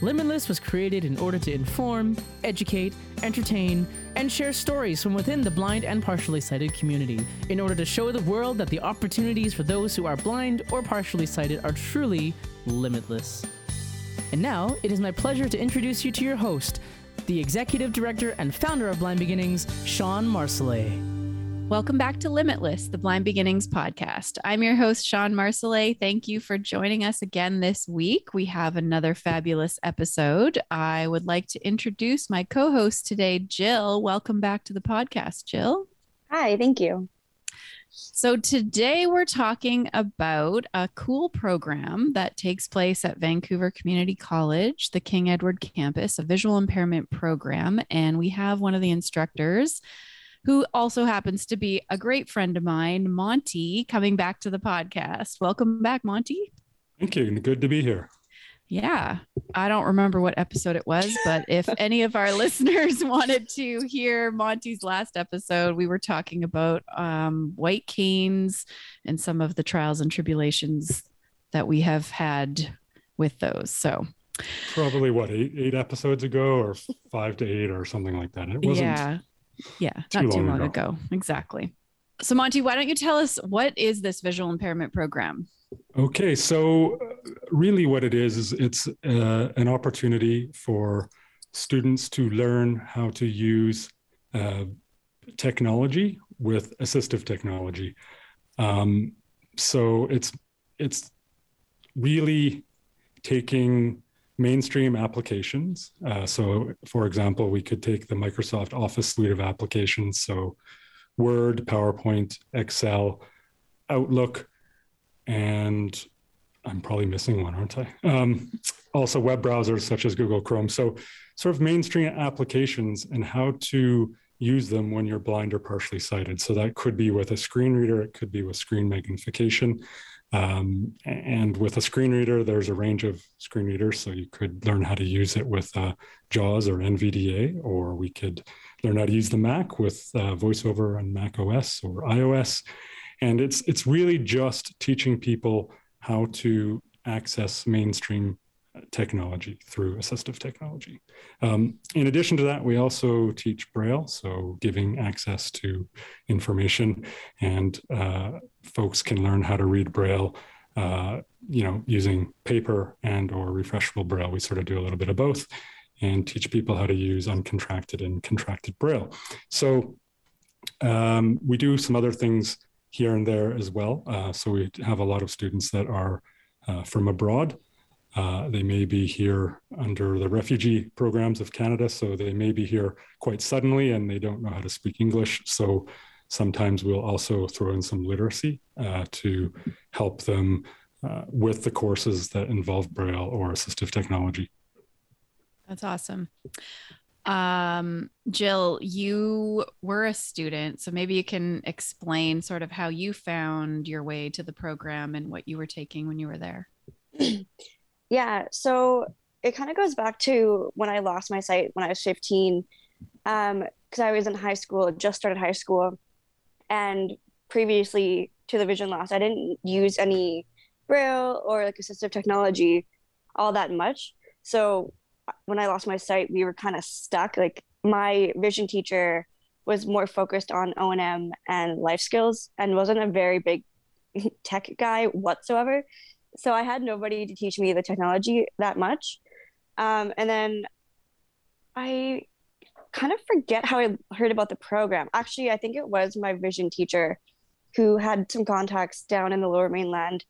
Limitless was created in order to inform, educate, entertain, and share stories from within the blind and partially sighted community in order to show the world that the opportunities for those who are blind or partially sighted are truly limitless. And now, it is my pleasure to introduce you to your host, the executive director and founder of Blind Beginnings, Shawn Marsolais. Welcome back to Limitless, the Blind Beginnings podcast. I'm your host, Shawn Marsolais. Thank you for joining us again this week. We have another fabulous episode. I would like to introduce my co host today, Jill. Welcome back to the podcast, Jill. Hi, thank you. So, today we're talking about a cool program that takes place at Vancouver Community College, the King Edward campus, a visual impairment program. And we have one of the instructors who also happens to be a great friend of mine, Monty, coming back to the podcast. Welcome back, Monty. Thank you. Good to be here. Yeah. I don't remember what episode it was, but if any of our listeners wanted to hear Monty's last episode, we were talking about um, white canes and some of the trials and tribulations that we have had with those. So, probably what eight eight episodes ago, or five to eight, or something like that. It wasn't. Yeah. Yeah, too not too long, ago. ago. Exactly. So, Monty, why don't you tell us what is this visual impairment program? Okay, so uh, really, what it is is it's uh, an opportunity for students to learn how to use uh, technology with assistive technology. Um, so it's it's really taking mainstream applications. Uh, so, for example, we could take the Microsoft Office suite of applications. So, Word, PowerPoint, Excel, Outlook, and I'm probably missing one, aren't I? Um, also, web browsers such as Google Chrome. So, sort of mainstream applications and how to use them when you're blind or partially sighted. So, that could be with a screen reader, it could be with screen magnification. Um, and with a screen reader, there's a range of screen readers. So you could learn how to use it with uh, JAWS or NVDA, or we could learn how to use the Mac with uh, VoiceOver and Mac OS or iOS. And it's it's really just teaching people how to access mainstream technology through assistive technology. Um, in addition to that, we also teach Braille, so giving access to information, and uh, folks can learn how to read Braille. Uh, you know, using paper and or refreshable Braille, we sort of do a little bit of both, and teach people how to use uncontracted and contracted Braille. So um, we do some other things here and there as well. Uh, so we have a lot of students that are uh, from abroad uh, they may be here under the refugee programs of Canada, so they may be here quite suddenly and they don't know how to speak English. So sometimes we'll also throw in some literacy uh, to help them uh, with the courses that involve Braille or assistive technology. That's awesome. Um, Jill, you were a student, so maybe you can explain sort of how you found your way to the program and what you were taking when you were there. Yeah, so it kind of goes back to when I lost my sight when I was 15, because um, I was in high school, just started high school, and previously to the vision loss, I didn't use any braille or like assistive technology all that much. So when I lost my sight, we were kind of stuck. Like my vision teacher was more focused on O and M and life skills, and wasn't a very big tech guy whatsoever so I had nobody to teach me the technology that much. Um, and then I kind of forget how I heard about the program. Actually, I think it was my vision teacher who had some contacts down in the lower mainland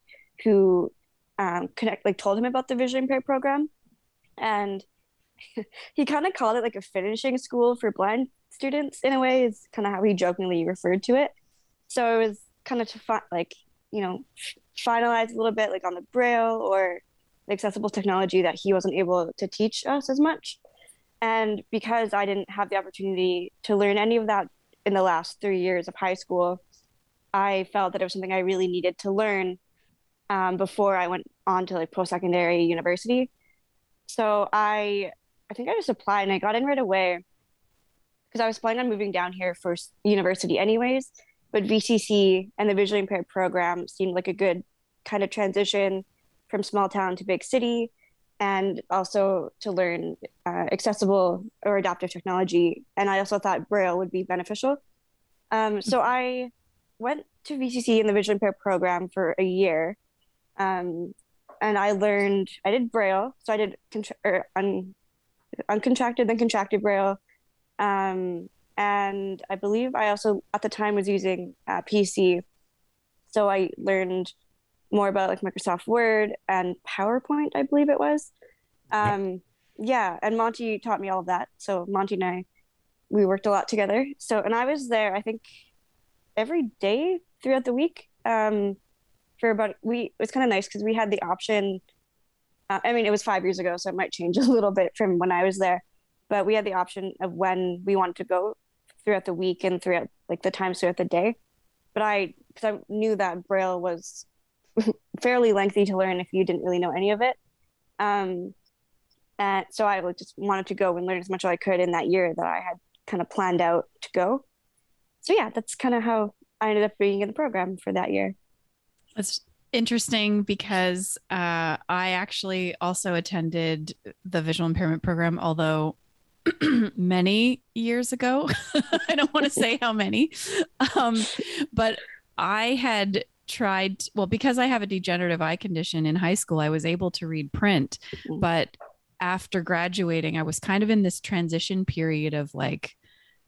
who um, connect like told him about the vision impaired program. And he kind of called it like a finishing school for blind students in a way is kind of how he jokingly referred to it. So it was kind of to find like, you know, finalize a little bit like on the braille or the accessible technology that he wasn't able to teach us as much and because i didn't have the opportunity to learn any of that in the last three years of high school i felt that it was something i really needed to learn um, before i went on to like post secondary university. So I I think I just applied and I got in right away because I was planning on moving down here for university anyways. But VCC and the visually impaired program seemed like a good kind of transition from small town to big city and also to learn uh, accessible or adaptive technology. And I also thought Braille would be beneficial. Um, so mm-hmm. I went to VCC in the visually impaired program for a year. Um, and I learned, I did Braille. So I did contra- or un- uncontracted, then contracted Braille. Um, and I believe I also, at the time, was using uh, PC. So I learned more about like Microsoft Word and PowerPoint, I believe it was. Um, yeah, and Monty taught me all of that. So Monty and I, we worked a lot together. So and I was there, I think, every day throughout the week. Um, for about we it was kind of nice because we had the option. Uh, I mean, it was five years ago, so it might change a little bit from when I was there, but we had the option of when we wanted to go throughout the week and throughout like the times throughout the day. But I, because I knew that Braille was fairly lengthy to learn if you didn't really know any of it. Um, and so I just wanted to go and learn as much as I could in that year that I had kind of planned out to go. So yeah, that's kind of how I ended up being in the program for that year. That's interesting because uh, I actually also attended the visual impairment program, although many years ago. I don't want to say how many, um, but I had tried well because i have a degenerative eye condition in high school i was able to read print mm-hmm. but after graduating i was kind of in this transition period of like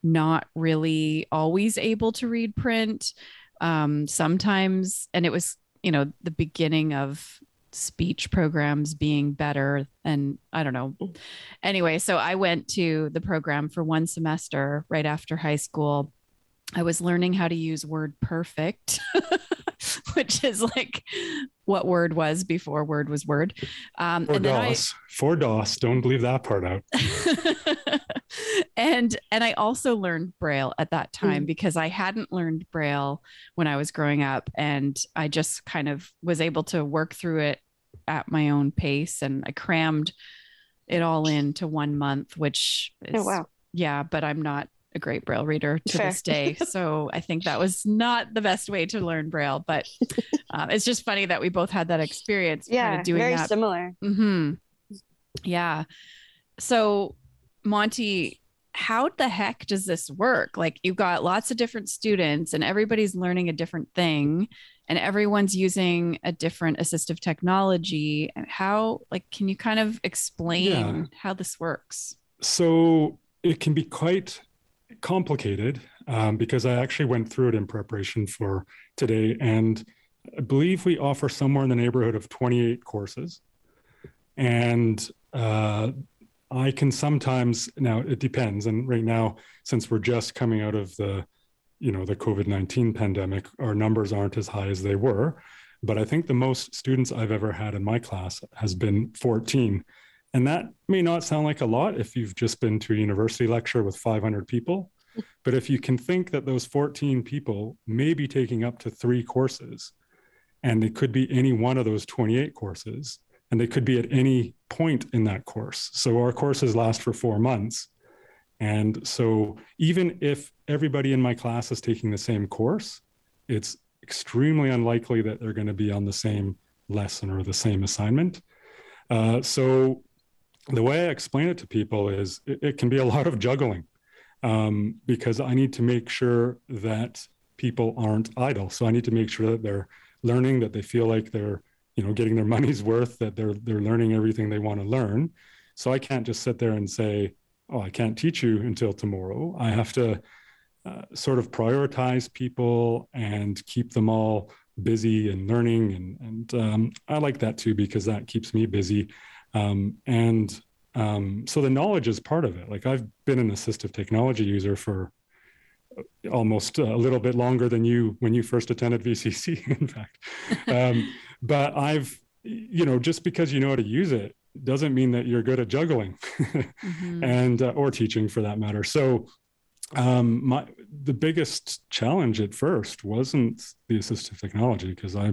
not really always able to read print um sometimes and it was you know the beginning of speech programs being better and i don't know mm. anyway so i went to the program for one semester right after high school i was learning how to use word perfect which is like what word was before word was word. Um, for and DOS, I, for DOS. Don't leave that part out. and and I also learned Braille at that time mm. because I hadn't learned Braille when I was growing up, and I just kind of was able to work through it at my own pace, and I crammed it all into one month, which oh, is, oh wow, yeah. But I'm not a great braille reader to sure. this day so i think that was not the best way to learn braille but um, it's just funny that we both had that experience yeah kind of doing very that. similar mm-hmm. yeah so monty how the heck does this work like you've got lots of different students and everybody's learning a different thing and everyone's using a different assistive technology and how like can you kind of explain yeah. how this works so it can be quite complicated um, because I actually went through it in preparation for today. And I believe we offer somewhere in the neighborhood of 28 courses. And uh, I can sometimes, now it depends. And right now, since we're just coming out of the, you know, the COVID 19 pandemic, our numbers aren't as high as they were. But I think the most students I've ever had in my class has been 14. And that may not sound like a lot if you've just been to a university lecture with 500 people. But if you can think that those 14 people may be taking up to three courses, and it could be any one of those 28 courses, and they could be at any point in that course. So our courses last for four months. And so even if everybody in my class is taking the same course, it's extremely unlikely that they're going to be on the same lesson or the same assignment. Uh, so the way I explain it to people is it, it, can be a lot of juggling um, because I need to make sure that people aren't idle. So I need to make sure that they're learning, that they feel like they're you know getting their money's worth, that they're they're learning everything they want to learn. So I can't just sit there and say, "Oh, I can't teach you until tomorrow." I have to uh, sort of prioritize people and keep them all busy and learning, and and um, I like that too because that keeps me busy. Um, and um, so the knowledge is part of it. Like I've been an assistive technology user for almost a little bit longer than you when you first attended VCC, in fact. But I've, you know, just because you know how to use it doesn't mean that you're good at juggling mm-hmm. and uh, or teaching for that matter. So um, my the biggest challenge at first wasn't the assistive technology because I,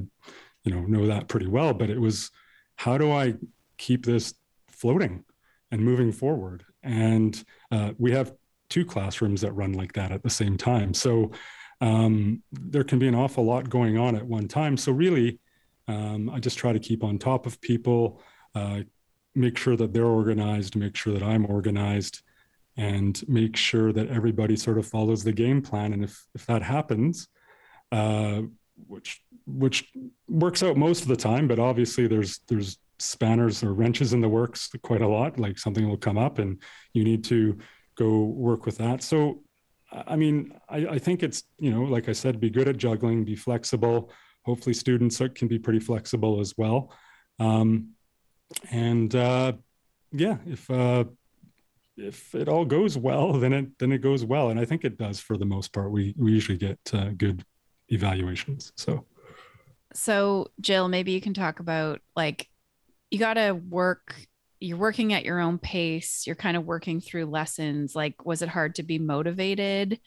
you know, know that pretty well, but it was how do I keep this floating and moving forward? And uh, we have two classrooms that run like that at the same time. So um, there can be an awful lot going on at one time. So really, um, I just try to keep on top of people, uh, make sure that they're organized, make sure that I'm organized, and make sure that everybody sort of follows the game plan. And if if that happens, uh, which which works out most of the time, but obviously there's there's spanners or wrenches in the works quite a lot. Like something will come up, and you need to go work with that. So, I mean, I, I think it's you know, like I said, be good at juggling, be flexible. Hopefully, students can be pretty flexible as well. Um, and uh, yeah, if uh, if it all goes well, then it then it goes well, and I think it does for the most part. We we usually get uh, good evaluations. So, so Jill, maybe you can talk about like you got to work. You're working at your own pace. You're kind of working through lessons. Like, was it hard to be motivated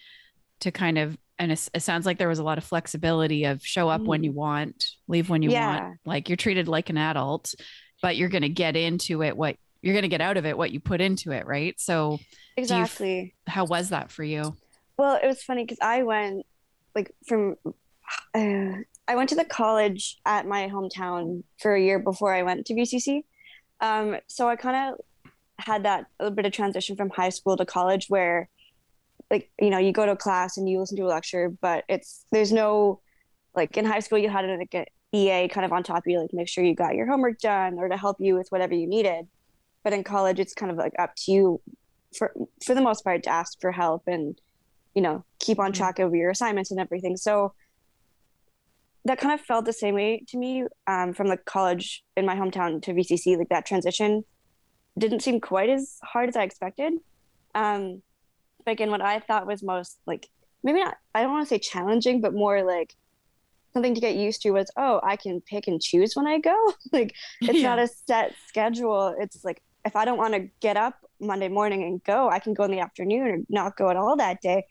to kind of? And it, it sounds like there was a lot of flexibility of show up when you want, leave when you Yeah. want. Like you're treated like an adult, but you're going to get into it. What you're going to get out of it, what you put into it, right? So, Exactly. how was that for you? Well, it was funny because I went like from uh, I went to the college at my hometown for a year before I went to VCC. Um, so I kind of had that a little bit of transition from high school to college where like you know you go to a class and you listen to a lecture but it's there's no like in high school you had an like an ea kind of on top of you like make sure you got your homework done or to help you with whatever you needed. But in college it's kind of like up to you for for the most part to ask for help and you know keep on Mhm. track of your assignments and everything. So that kind of felt the same way to me um, from the college in my hometown to vcc like that transition didn't seem quite as hard as i expected. Um, but again what i thought was most like maybe not i don't want to say challenging but more like something to get used to was oh i can pick and choose when i go? Like it's not a set schedule. It's like if i don't want to get up monday morning and go i can go in the afternoon or not go at all that day.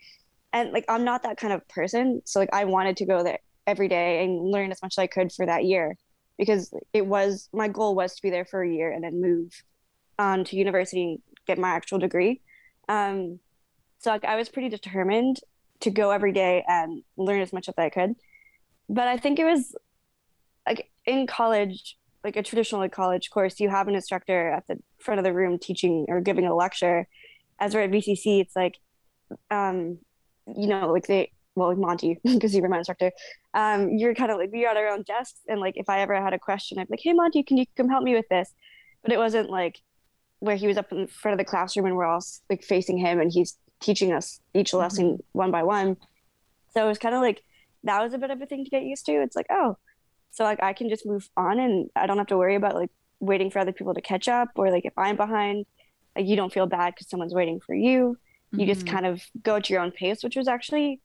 And like i'm not that kind of person. So like i wanted to go there every day and learn as much as i could for that year because it was my goal was to be there for a year and then move on to university and get my actual degree. Um so like i was pretty determined to go every day and learn as much as i could. But i think it was like in college like a traditional college course you have an instructor at the front of the room teaching or giving a lecture. As we're at vcc it's like um you know like they well like monty because you were my instructor um you're kind of like you're at our own desks and like if i ever had a question i'd be like hey monty can you come help me with this? But it wasn't like where he was up in front of the classroom and we're all like facing him and he's teaching us each lesson one by one. So it was kind of like that was a bit of a thing to get used to. It's like oh so like i can just move on and i don't have to worry about like waiting for other people to catch up or like if i'm behind like you don't feel bad because someone's waiting for you. You just Mhm. kind of go at your own pace which was actually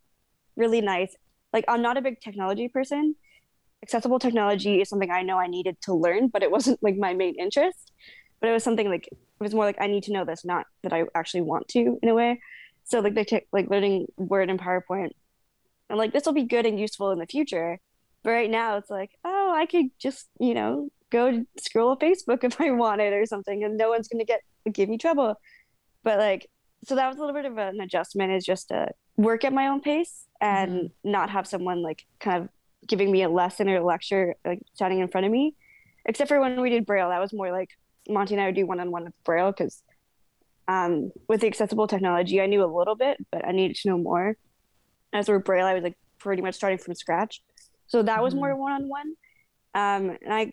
really nice. Like i'm not a big technology person. Accessible technology is something i know i needed to learn but it wasn't like my main interest. But it was something like it was more like i need to know this not that i actually want to in a way so like they tech like learning word and powerpoint. And like this will be good and useful in the future. But right now it's like oh i could just you know go scroll facebook if i wanted or something and no one's going to get give me trouble. But like so that was a little bit of an adjustment is just to work at my own pace and mm-hmm. not have someone like kind of giving me a lesson or a lecture like standing in front of me. Except for when we did braille that was more like monty and i would do one-on-one with braille because um, with the accessible technology i knew a little bit but i needed to know more as for braille i was like pretty much starting from scratch so that was Mhm. more one-on-one um, and i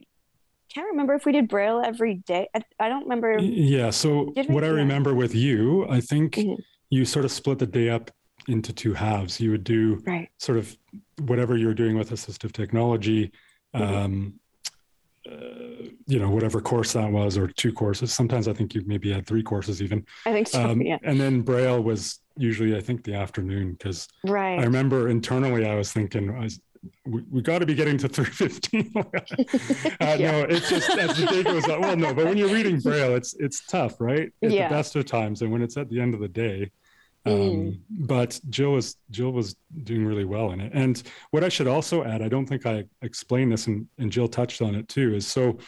can't remember if we did braille every day i, I don't remember Yeah. So what I remember with you, I think Mhm. you sort of split the day up into two halves. You would do right sort of whatever you're doing with assistive technology, Mhm. um, uh, you know, whatever course that was, or two courses. Sometimes I think you maybe had three courses even. i think so Um, yeah And then Braille was usually, I think, the afternoon because right I remember internally I was thinking, I was, we, we got to be getting to 315. uh, Yeah. No, it's just as the day goes on. Well, no, but when you're reading Braille, it's it's tough, right? At Yeah. the best of times, and when it's at the end of the day. Um, Mm. But Jill was Jill was doing really well in it. And what I should also add, I don't think I explained this, and, and Jill touched on it too, is so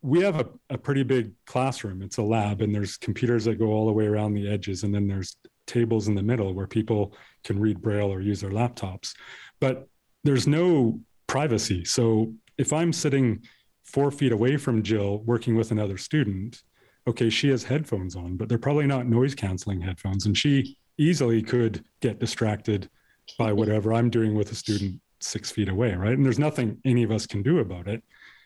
we have a, a pretty big classroom. It's a lab, and there's computers that go all the way around the edges, and then there's tables in the middle where people can read Braille or use their laptops. But there's no privacy. So if I'm sitting four feet away from Jill working with another student, okay, she has headphones on, but they're probably not noise canceling headphones. And she easily could get distracted by whatever I'm doing with a student six feet away, right? And there's nothing any of us can do about it.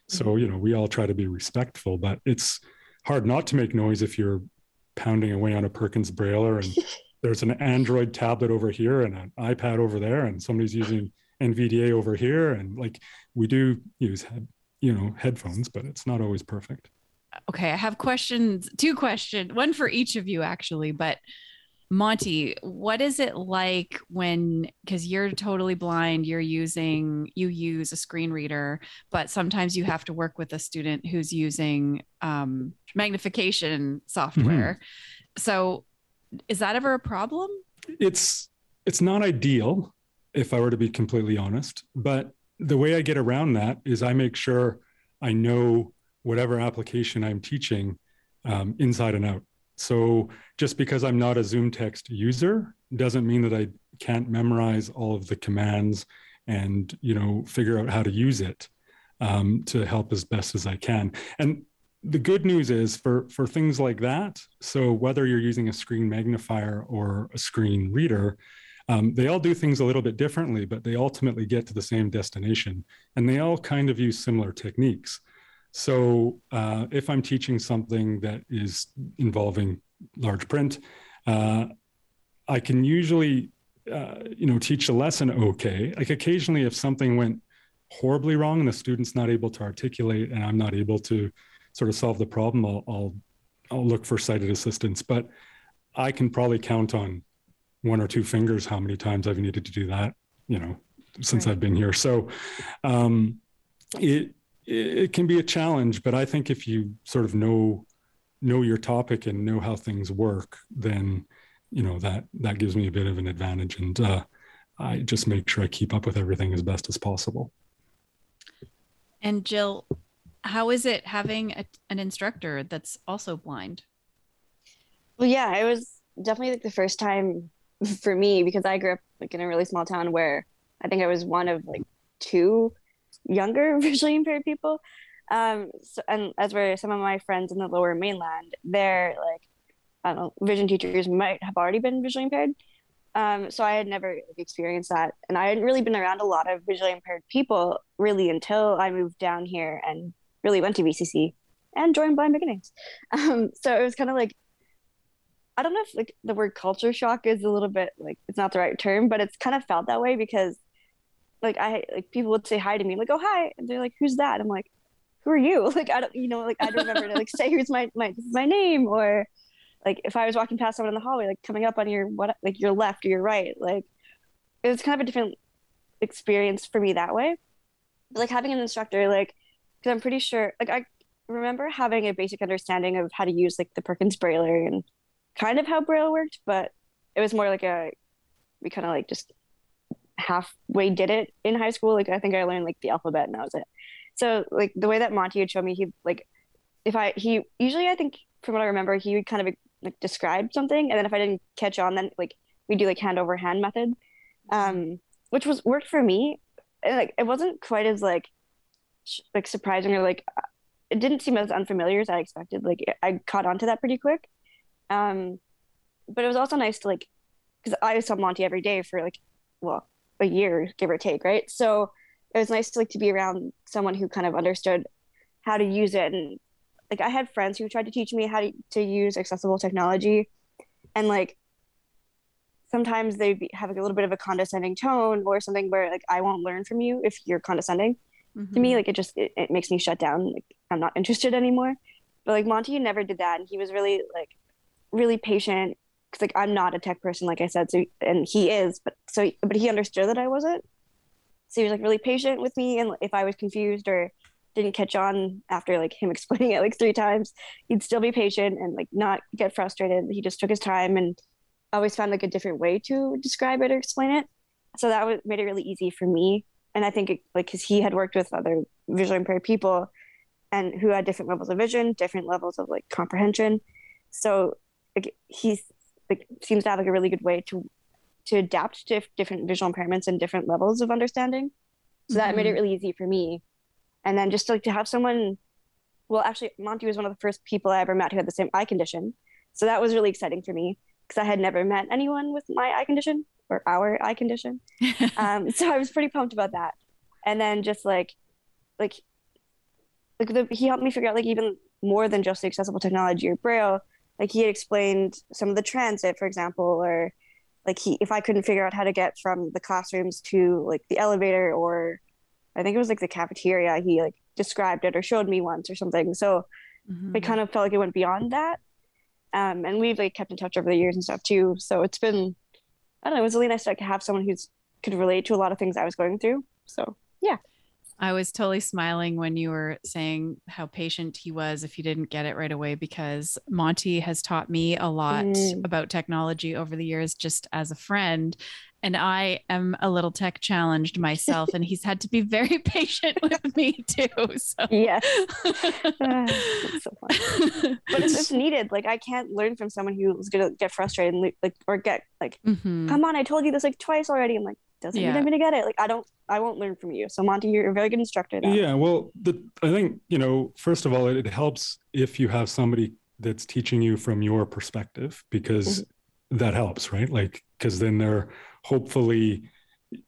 So, mm-hmm. you know, we all try to be respectful, but it's hard not to make noise if you're pounding away on a Perkins Brailler and there's an Android tablet over here and an iPad over there, and somebody's using NVDA over here. And like we do use, head, you know, headphones, but it's not always perfect. Okay. I have questions, two questions, one for each of you actually, but Monty, what is it like when because you're totally blind, you're using you use a screen reader, but sometimes you have to work with a student who's using um, magnification software. Mm-hmm. So, is that ever a problem? It's it's not ideal, if I were to be completely honest. But the way I get around that is I make sure I know whatever application I'm teaching um, inside and out. So just because I'm not a ZoomText user doesn't mean that I can't memorize all of the commands and you know figure out how to use it um, to help as best as I can. And the good news is for for things like that. So whether you're using a screen magnifier or a screen reader, um, they all do things a little bit differently, but they ultimately get to the same destination, and they all kind of use similar techniques. So uh, if I'm teaching something that is involving large print, uh, I can usually, uh, you know, teach a lesson okay. Like occasionally, if something went horribly wrong and the student's not able to articulate and I'm not able to sort of solve the problem, I'll, I'll, I'll look for sighted assistance. But I can probably count on one or two fingers how many times I've needed to do that, you know, since right. I've been here. So um, it it can be a challenge, but I think if you sort of know know your topic and know how things work, then you know that that gives me a bit of an advantage, and uh, I just make sure I keep up with everything as best as possible. And Jill, how is it having a, an instructor that's also blind? Well, yeah, it was definitely like the first time for me because I grew up like in a really small town where I think I was one of like two younger visually impaired people. Um, so, and as were some of my friends in the lower mainland, they're like, I don't know, vision teachers might have already been visually impaired. Um, so I had never experienced that. And I hadn't really been around a lot of visually impaired people really until I moved down here and really went to VCC and joined Blind Beginnings. Um, so it was kind of like, I don't know if like the word culture shock is a little bit like it's not the right term, but it's kind of felt that way because like I like people would say hi to me, like, oh hi. And they're like, who's that? I'm like, who are you? Like I don't you know, like I don't remember to like say who's my my my name or like if I was walking past someone in the hallway, like coming up on your what like your left or your right, like it was kind of a different experience for me that way. But like having an instructor, like because I'm pretty sure like I remember having a basic understanding of how to use like the Perkins Brailler and kind of how Braille worked, but it was more like a we kind of like just halfway did it in high school. Like I think I learned like the alphabet and that was it. So like the way that Monty would show me, he like if I he usually I think from what I remember he would kind of like describe something and then if I didn't catch on, then like we do like hand over hand method, um, which was worked for me. And, like it wasn't quite as like sh- like surprising or like uh, it didn't seem as unfamiliar as I expected. Like I caught on to that pretty quick. Um, but it was also nice to like because I saw Monty every day for like well a year, give or take, right? So it was nice to like to be around someone who kind of understood how to use it. And like I had friends who tried to teach me how to, to use accessible technology, and like sometimes they have like a little bit of a condescending tone or something where like I won't learn from you if you're condescending. Mm-hmm. To me, mm-hmm. like it just it, it makes me shut down. Like I'm not interested anymore. But like Monty never did that, and he was really like really patient because like I'm not a tech person, like I said, so and he is, but so but he understood that I wasn't. So he was like really patient with me, and if I was confused or didn't catch on after like him explaining it like three times, he'd still be patient and like not get frustrated. He just took his time and always found like a different way to describe it or explain it. So that was, made it really easy for me. And I think it, like because he had worked with other visually impaired people, and who had different levels of vision, different levels of like comprehension. So like, he like, seems to have like a really good way to to adapt to different visual impairments and different levels of understanding. So mm-hmm. that made it mm-hmm. really easy for me. And then just like to have someone, well, actually, Monty was one of the first people I ever met who had the same eye condition. So that was really exciting for me because I had never met anyone with my eye condition or our eye condition. um, so I was pretty pumped about that. And then just like, like, like the, he helped me figure out like even more than just the accessible technology or braille. Like he had explained some of the transit, for example, or like he if I couldn't figure out how to get from the classrooms to like the elevator or I think it was like the cafeteria, he like described it or showed me once or something. So mm-hmm. it kind of felt like it went beyond that. Um, and we've like kept in touch over the years and stuff too. So it's been I don't know, it was really nice to like have someone who's could relate to a lot of things I was going through. So yeah. I was totally smiling when you were saying how patient he was if you didn't get it right away because Monty has taught me a lot mm. about technology over the years just as a friend and I am a little tech challenged myself and he's had to be very patient with me too so yes uh, so but it's, it's, needed like I can't learn from someone who's gonna get frustrated and like or get like mm-hmm. come on I told you this like twice already I'm like doesn't yeah. mean I'm gonna get it like I don't I won't learn from you. So Monty, you're a very good instructor. Now. Yeah, well, the, I think you know, first of all, it, it, helps if you have somebody that's teaching you from your perspective because mm-hmm. that helps, right? Like because then they're hopefully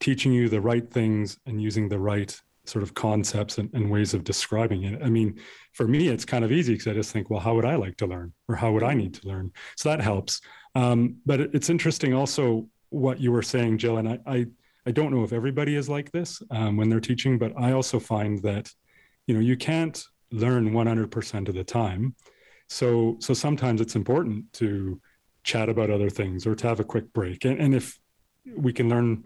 teaching you the right things and using the right sort of concepts and, and ways of describing it. I mean, for me, it's kind of easy because I just think, well, how would I like to learn, or how would I need to learn? So that helps. Um, but it, it's interesting also what you were saying, Jill, and I, I I don't know if everybody is like this um, when they're teaching, but I also find that, you know, you can't learn 100% of the time. So, so sometimes it's important to chat about other things or to have a quick break. And, and if we can learn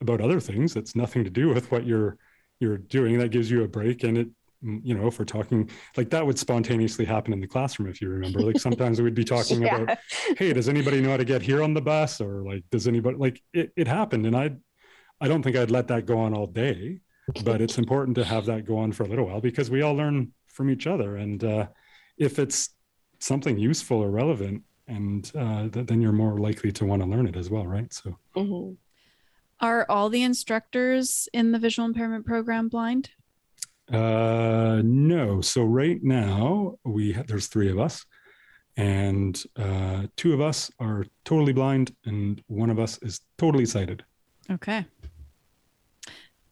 about other things, that's nothing to do with what you're, you're doing, that gives you a break. And it, you know, if we're talking like that would spontaneously happen in the classroom, if you remember, like sometimes we'd be talking yeah. about, Hey, does anybody know how to get here on the bus? Or like, does anybody like it, it happened. And I, I don't think I'd let that go on all day, but it's important to have that go on for a little while because we all learn from each other. And uh, if it's something useful or relevant, and uh, th- then you're more likely to want to learn it as well, right? So, mm-hmm. are all the instructors in the visual impairment program blind? Uh, no. So right now we ha- there's three of us, and uh, two of us are totally blind, and one of us is totally sighted. Okay.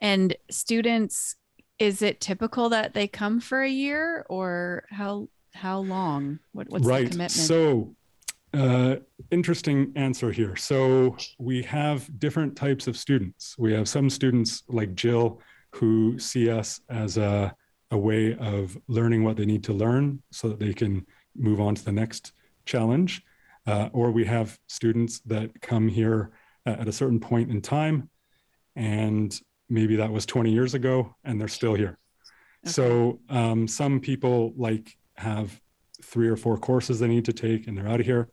And students, is it typical that they come for a year or how how long? What, what's right. the commitment? So uh, interesting answer here. So we have different types of students. We have some students like Jill who see us as a, a way of learning what they need to learn so that they can move on to the next challenge. Uh, or we have students that come here at a certain point in time and maybe that was 20 years ago and they're still here okay. so um, some people like have three or four courses they need to take and they're out of here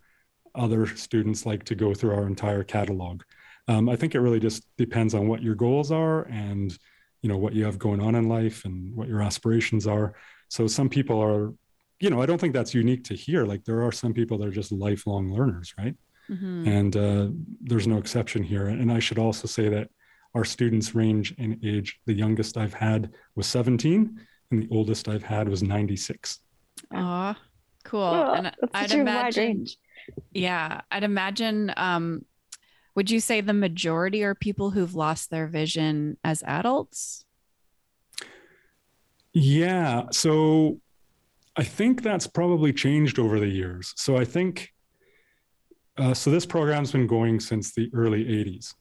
other students like to go through our entire catalog um, i think it really just depends on what your goals are and you know what you have going on in life and what your aspirations are so some people are you know i don't think that's unique to here like there are some people that are just lifelong learners right mm-hmm. and uh, there's no exception here and i should also say that our students range in age. The youngest I've had was 17, and the oldest I've had was 96. Ah, cool. Oh, and I'd imagine, yeah, I'd imagine. Um, would you say the majority are people who've lost their vision as adults? Yeah. So I think that's probably changed over the years. So I think, uh, so this program's been going since the early 80s.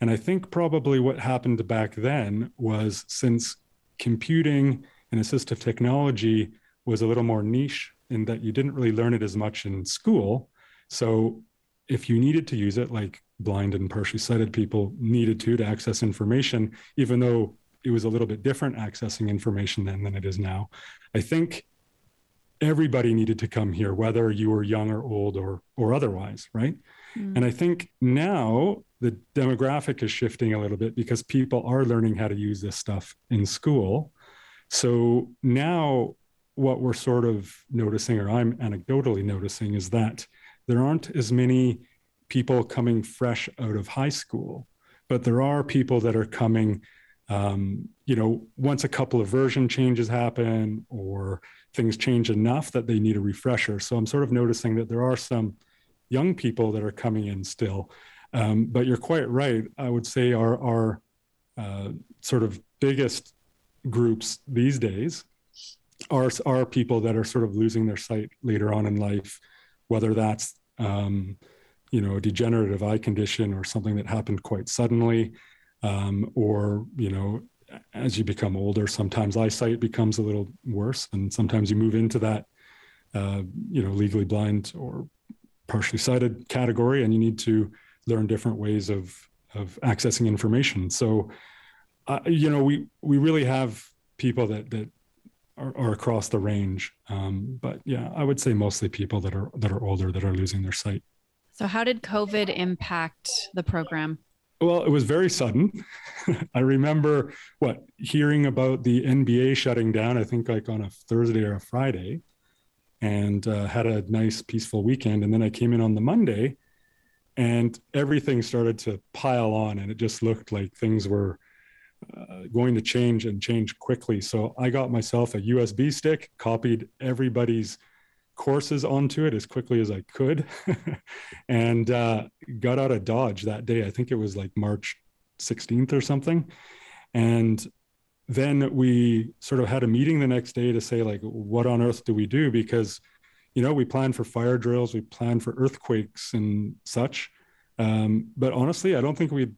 And I think probably what happened back then was since computing and assistive technology was a little more niche in that you didn't really learn it as much in school. So if you needed to use it, like blind and partially sighted people needed to to access information, even though it was a little bit different accessing information then than it is now. I think everybody needed to come here, whether you were young or old or or otherwise, right? Mm. And I think now the demographic is shifting a little bit because people are learning how to use this stuff in school. So now what we're sort of noticing, or I'm anecdotally noticing, is that there aren't as many people coming fresh out of high school, but there are people that are coming, um, you know, once a couple of version changes happen or things change enough that they need a refresher. So I'm sort of noticing that there are some young people that are coming in still. Um, but you're quite right. I would say our, our uh, sort of biggest groups these days are, are people that are sort of losing their sight later on in life, whether that's, um, you know, a degenerative eye condition or something that happened quite suddenly, um, or, you know, as you become older, sometimes eyesight becomes a little worse, and sometimes you move into that, uh, you know, legally blind or partially sighted category, and you need to learn different ways of of accessing information. So, uh, you know, we we really have people that that are, are across the range, um, but yeah, I would say mostly people that are that are older that are losing their sight. So, how did COVID impact the program? Well, it was very sudden. I remember what hearing about the NBA shutting down. I think like on a Thursday or a Friday, and uh, had a nice peaceful weekend. And then I came in on the Monday, and everything started to pile on, and it just looked like things were uh, going to change and change quickly. So I got myself a USB stick, copied everybody's courses onto it as quickly as I could, and uh, got out of Dodge that day. I think it was like March 16th or something. And then we sort of had a meeting the next day to say, like, what on earth do we do? Because, you know, we plan for fire drills, we plan for earthquakes and such. Um, but honestly, I don't think we,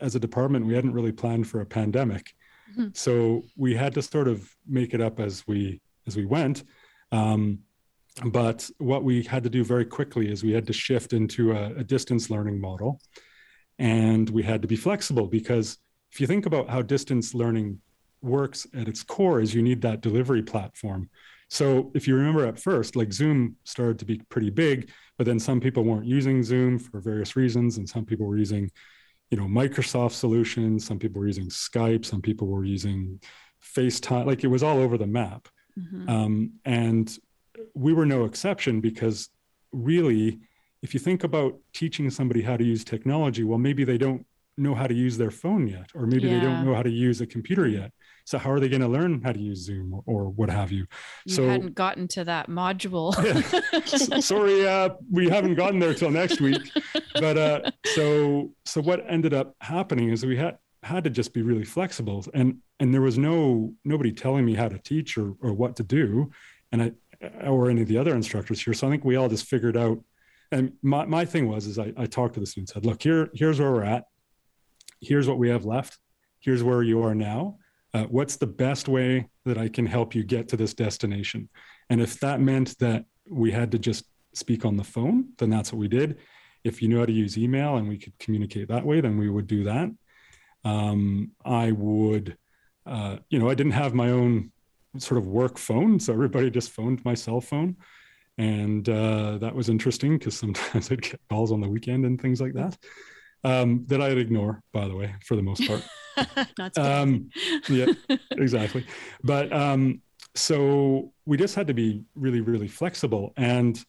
as a department, we hadn't really planned for a pandemic. Mm-hmm. So we had to sort of make it up as we as we went. Um, but what we had to do very quickly is we had to shift into a, a distance learning model. And we had to be flexible because if you think about how distance learning works at its core is you need that delivery platform. So if you remember at first, like Zoom started to be pretty big, but then some people weren't using Zoom for various reasons, and some people were using, you know, Microsoft solutions. Some people were using Skype. Some people were using FaceTime. Like it was all over the map. Mm-hmm. Um, and we were no exception because really, if you think about teaching somebody how to use technology, well, maybe they don't know how to use their phone yet, or maybe yeah. they don't know how to use a computer yet. So how are they going to learn how to use Zoom or, or what have you? You so, hadn't gotten to that module. yeah. Sorry, uh, we haven't gotten there till next week. But uh, so so what ended up happening is we had had to just be really flexible, and and there was no nobody telling me how to teach or or what to do, and I or any of the other instructors here. So I think we all just figured out. And my, my thing was, is I, I talked to the students, said, look, here, here's where we're at. Here's what we have left. Here's where you are now. Uh, what's the best way that I can help you get to this destination? And if that meant that we had to just speak on the phone, then that's what we did. If you knew how to use email and we could communicate that way, then we would do that. Um, I would, uh, you know, I didn't have my own sort of work phone. So everybody just phoned my cell phone. And uh, that was interesting because sometimes I'd get calls on the weekend and things like that um, that I'd ignore, by the way, for the most part. Not um, yeah, exactly. But um, so we just had to be really, really flexible. And,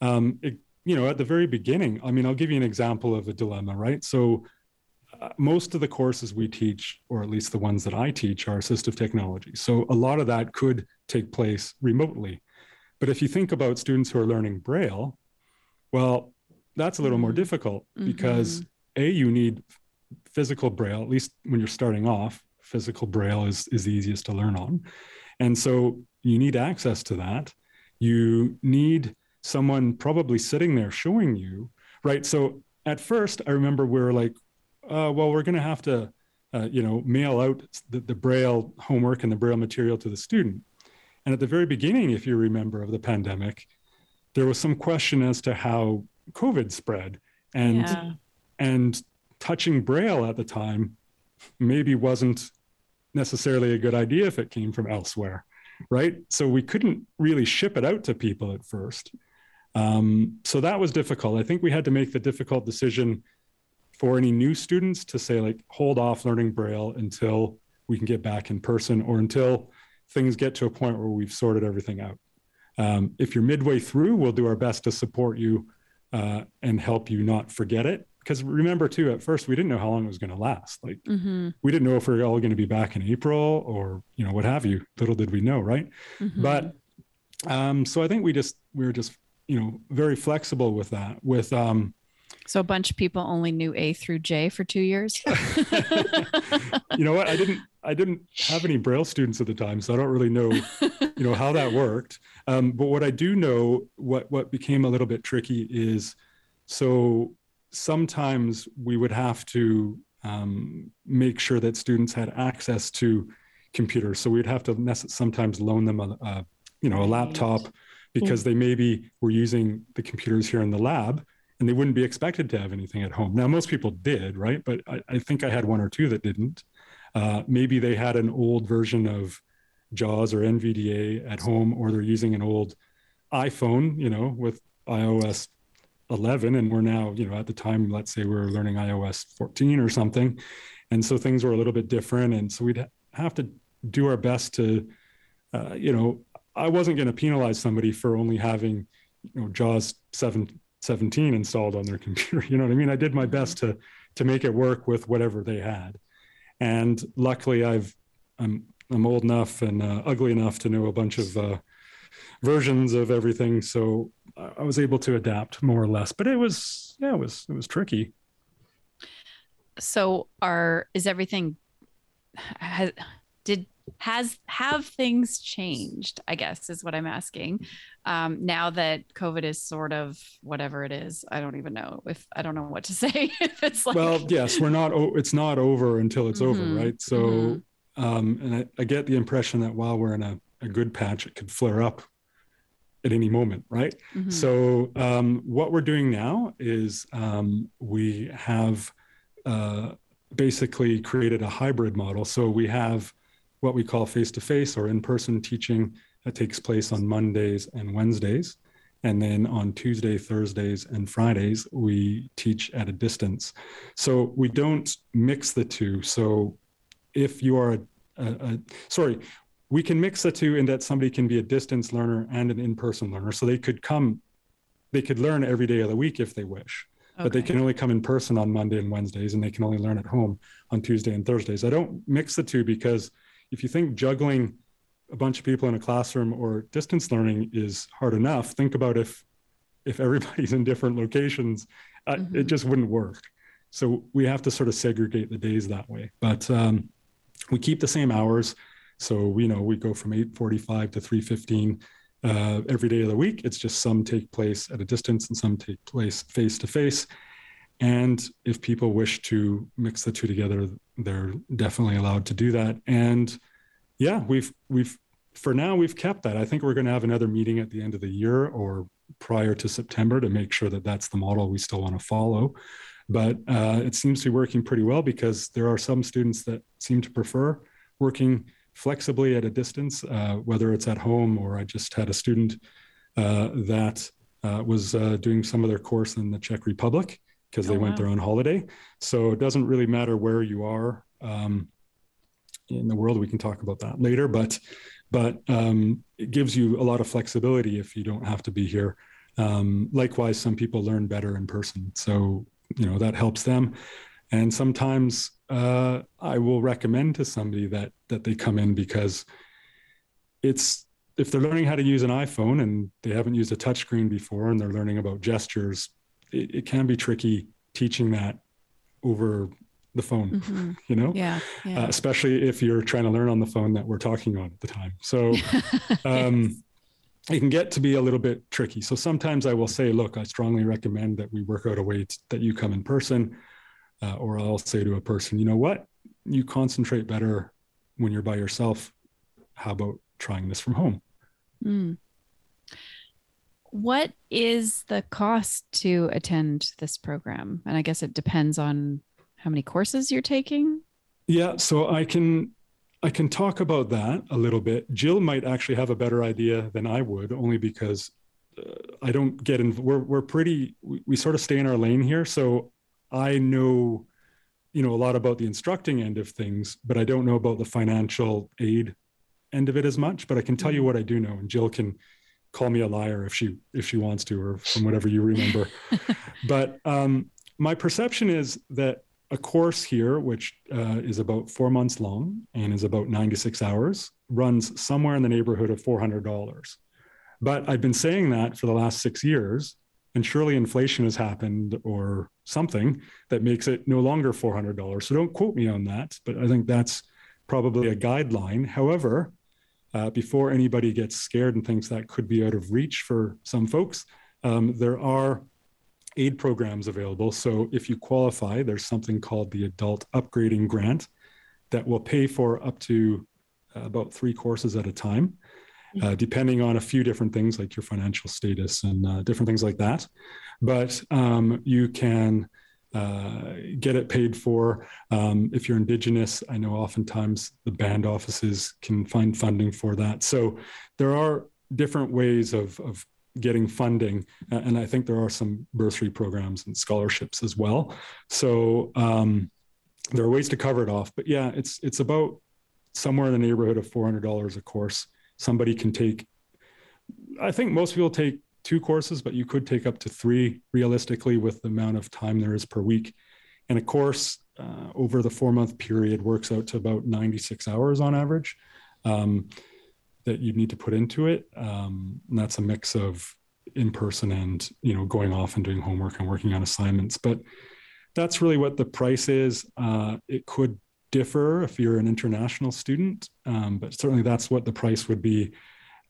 um, it, you know, at the very beginning, I mean, I'll give you an example of a dilemma, right? So most of the courses we teach, or at least the ones that I teach, are assistive technology. So a lot of that could take place remotely. But if you think about students who are learning Braille, well, that's a little more mm-hmm. difficult mm-hmm. because A, you need physical Braille, at least when you're starting off, physical Braille is, is the easiest to learn on. And so you need access to that. You need someone probably sitting there showing you, right? So at first, I remember we were like, uh, well, we're going to have to, uh, you know, mail out the, the Braille homework and the Braille material to the student. And at the very beginning, if you remember, of the pandemic, there was some question as to how COVID spread, and yeah. and touching Braille at the time maybe wasn't necessarily a good idea if it came from elsewhere, right? So we couldn't really ship it out to people at first. Um, so that was difficult. I think we had to make the difficult decision for any new students to say like hold off learning braille until we can get back in person or until things get to a point where we've sorted everything out. Um, if you're midway through, we'll do our best to support you uh, and help you not forget it. Because remember, too, at first we didn't know how long it was going to last. Like Mm-hmm. we didn't know if we were all going to be back in April or you know what have you. Little did we know, right? Mm-hmm. But um, so I think we just we were just you know very flexible with that. With um, so a bunch of people only knew A through J for two years. you know what I didn't I didn't have any Braille students at the time, so I don't really know you know how that worked. Um, but what I do know, what what became a little bit tricky is so sometimes we would have to um, make sure that students had access to computers. So we'd have to sometimes loan them a, a you know a laptop because they maybe were using the computers here in the lab and they wouldn't be expected to have anything at home. Now most people did, right? But I, I think I had one or two that didn't. Uh, maybe they had an old version of JAWS or NVDA at home, or they're using an old iPhone, you know, with iOS 11 and we're now you know at the time let's say we're learning ios 14 or something and so things were a little bit different and so we'd ha- have to do our best to uh, you know i wasn't going to penalize somebody for only having you know jaws 7 17 installed on their computer you know what i mean? I did my best to to make it work with whatever they had. And luckily i've i'm i'm old enough and uh, ugly enough to know a bunch of uh, versions of everything. So I was able to adapt more or less, but it was yeah, it was it was tricky. so are is everything has has have things changed i guess is what i'm asking um now that covid is sort of whatever it is i don't even know if i don't know what to say if it's like Well, yes, we're not. It's not over until it's Mhm, over, right? So, mhm. um, and I, I get the impression that while we're in a, a good patch, it could flare up at any moment, right? Mhm. So, um, what we're doing now is um, we have uh, basically created a hybrid model. So, we have what we call face to face or in person teaching that takes place on Mondays and Wednesdays. And then on Tuesday, Thursdays, and Fridays, we teach at a distance. So, we don't mix the two. So, if you are a, a, a sorry, we can mix the two in that somebody can be a distance learner and an in-person learner so they could come they could learn every day of the week if they wish but they can only come in person on monday and wednesdays and they can only learn at home on tuesday and thursdays i don't mix the two because if you think juggling a bunch of people in a classroom or distance learning is hard enough think about if if everybody's in different locations uh, it Mhm. just wouldn't work so we have to sort of segregate the days that way but um, we keep the same hours so we know we go from 8:45 to 3:15 uh, every day of the week. It's just some take place at a distance and some take place face to face. And if people wish to mix the two together, they're definitely allowed to do that. And yeah, we've we've for now we've kept that. I think we're going to have another meeting at the end of the year or prior to September to make sure that that's the model we still want to follow. But uh, it seems to be working pretty well because there are some students that seem to prefer working flexibly at a distance, uh, whether it's at home or I just had a student uh, that uh, was uh, doing some of their course in the Czech Republic because they Oh, went wow. there on holiday. So it doesn't really matter where you are um, in the world. We can talk about that later, but but um, it gives you a lot of flexibility if you don't have to be here. Um, likewise, some people learn better in person, so you know that helps them. And sometimes uh, I will recommend to somebody that that they come in because it's if they're learning how to use an iPhone and they haven't used a touchscreen before and they're learning about gestures, it, it can be tricky teaching that over the phone. Mhm. You know, yeah uh, especially if you're trying to learn on the phone that we're talking on at the time. So um, it can get to be a little bit tricky. So sometimes I will say, look, I strongly recommend that we work out a way t- that you come in person, uh, or I'll say to a person, you know what, you concentrate better when you're by yourself. How about trying this from home? Mm. What is the cost to attend this program? And I guess it depends on how many courses you're taking. Yeah, so I can I can talk about that a little bit. Jill might actually have a better idea than I would, only because uh, I don't get in. We're we're pretty. We, we sort of stay in our lane here, so I know, you know, a lot about the instructing end of things, but I don't know about the financial aid end of it as much, but I can tell you what I do know, and Jill can call me a liar if she if she wants to, or from whatever you remember. but um, my perception is that a course here, which uh, is about four months long and is about 96 hours, runs somewhere in the neighborhood of $400. But I've been saying that for the last six years, and surely inflation has happened or something that makes it no longer $400. So don't quote me on that, but I think that's probably a guideline. However, uh, before anybody gets scared and thinks that could be out of reach for some folks, um, there are aid programs available. So if you qualify, there's something called the Adult Upgrading Grant that will pay for up to uh, about three courses at a time, uh, mm-hmm. depending on a few different things like your financial status and uh, different things like that. But um, you can uh, get it paid for. Um, if you're Indigenous, I know oftentimes the band offices can find funding for that. So there are different ways of, of getting funding. And I think there are some bursary programs and scholarships as well. So um, there are ways to cover it off. But yeah, it's it's about somewhere in the neighborhood of four hundred dollars a course. Somebody can take. I think most people take two courses, but you could take up to three realistically with the amount of time there is per week. And a course uh, over the four month period works out to about 96 hours on average. Um, that you'd need to put into it. Um, and that's a mix of in person and you know going off and doing homework and working on assignments. But that's really what the price is. Uh, it could differ if you're an international student, um, but certainly that's what the price would be.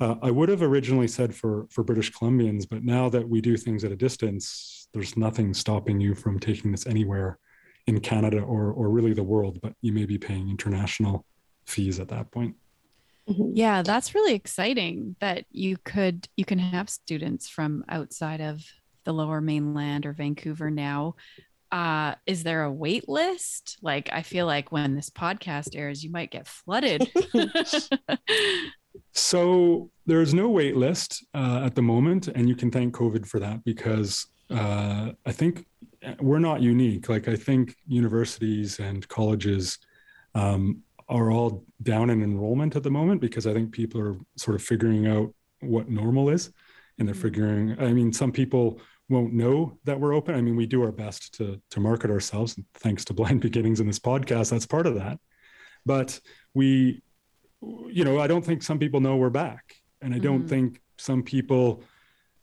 Uh, I would have originally said for for British Columbians, but now that we do things at a distance, there's nothing stopping you from taking this anywhere in Canada or or really the world. But you may be paying international fees at that point. Mm-hmm. Yeah, that's really exciting that you could you can have students from outside of the lower mainland or Vancouver now. Uh, is there a wait list? Like I feel like when this podcast airs, you might get flooded. so there's no wait list uh, at the moment, and you can thank COVID for that because uh, I think we're not unique. Like I think universities and colleges um, are all down in enrollment at the moment because I think people are sort of figuring out what normal is. And they're mm-hmm. figuring, I mean, some people won't know that we're open. I mean, we do our best to to market ourselves. And thanks to Blind Beginnings in this podcast, that's part of that. But we, you know, I don't think some people know we're back. And I don't mm-hmm. think some people,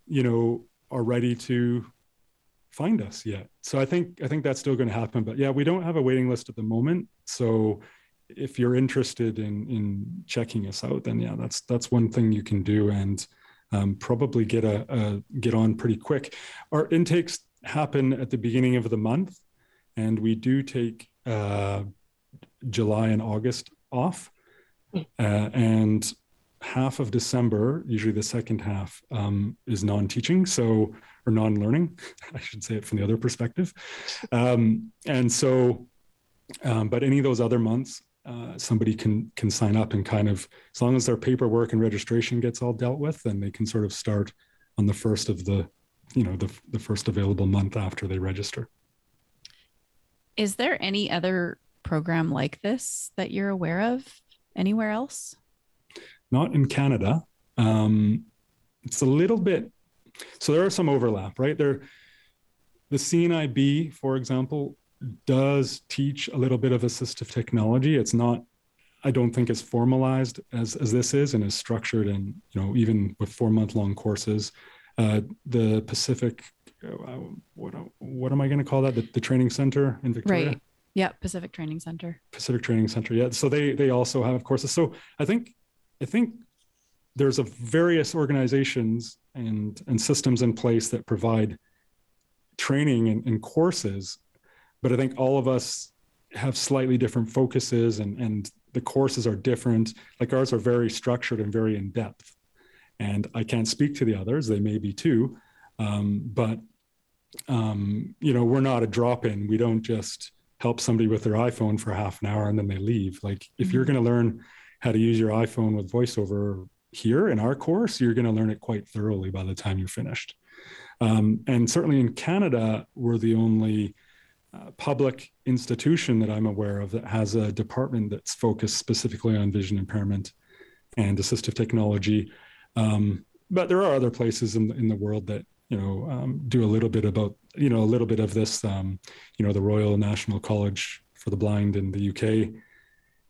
you know, are ready to find us yet. So I think I think that's still going to happen. But yeah, we don't have a waiting list at the moment. So if you're interested in in checking us out, then yeah, that's that's one thing you can do, and um, probably get a, a, get on pretty quick. Our intakes happen at the beginning of the month, and we do take uh, July and August off, uh, and half of December, usually the second half, um, is non-teaching, so or non-learning. I should say it from the other perspective, um, and so. Um, but any of those other months, uh, somebody can can sign up and kind of as long as their paperwork and registration gets all dealt with then they can sort of start on the first of the you know the, the first available month after they register is there any other program like this that you're aware of anywhere else not in canada um, it's a little bit so there are some overlap right there the cnib for example does teach a little bit of assistive technology. It's not, I don't think, as formalized as as this is, and is structured, and you know, even with four month long courses. Uh, the Pacific, uh, what what am I going to call that? The, the training center in Victoria. Right. Yeah, Pacific Training Center. Pacific Training Center. Yeah. So they they also have courses. So I think I think there's a various organizations and and systems in place that provide training and, and courses but I think all of us have slightly different focuses and, and the courses are different. Like ours are very structured and very in depth. And I can't speak to the others, they may be too. Um, but, um, you know, we're not a drop in. We don't just help somebody with their iPhone for half an hour and then they leave. Like if mm-hmm. you're going to learn how to use your iPhone with voiceover here in our course, you're going to learn it quite thoroughly by the time you're finished. Um, and certainly in Canada, we're the only uh, public institution that I'm aware of that has a department that's focused specifically on vision impairment. and assistive technology. Um, but there are other places in, in the world that you know um, do a little bit about you know a little bit of this. Um, you know, the Royal National College for the Blind in the UK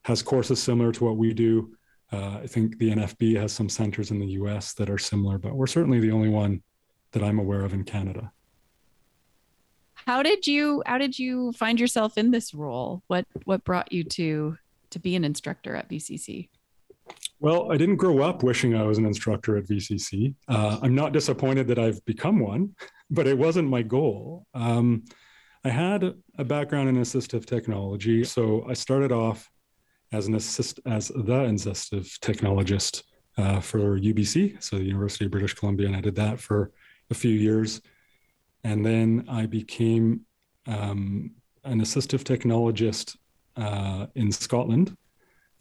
has courses similar to what we do. Uh, I think the NFB has some centers in the US that are similar, but we're certainly the only one that I'm aware of in Canada. How did you how did you find yourself in this role? What what brought you to to be an instructor at VCC? Well, I didn't grow up wishing I was an instructor at VCC. Uh, I'm not disappointed that I've become one, but it wasn't my goal. Um, I had a background in assistive technology, so I started off as an assist as the assistive technologist uh, for UBC, so the University of British Columbia, and I did that for a few years, and then I became um, an assistive technologist uh, in Scotland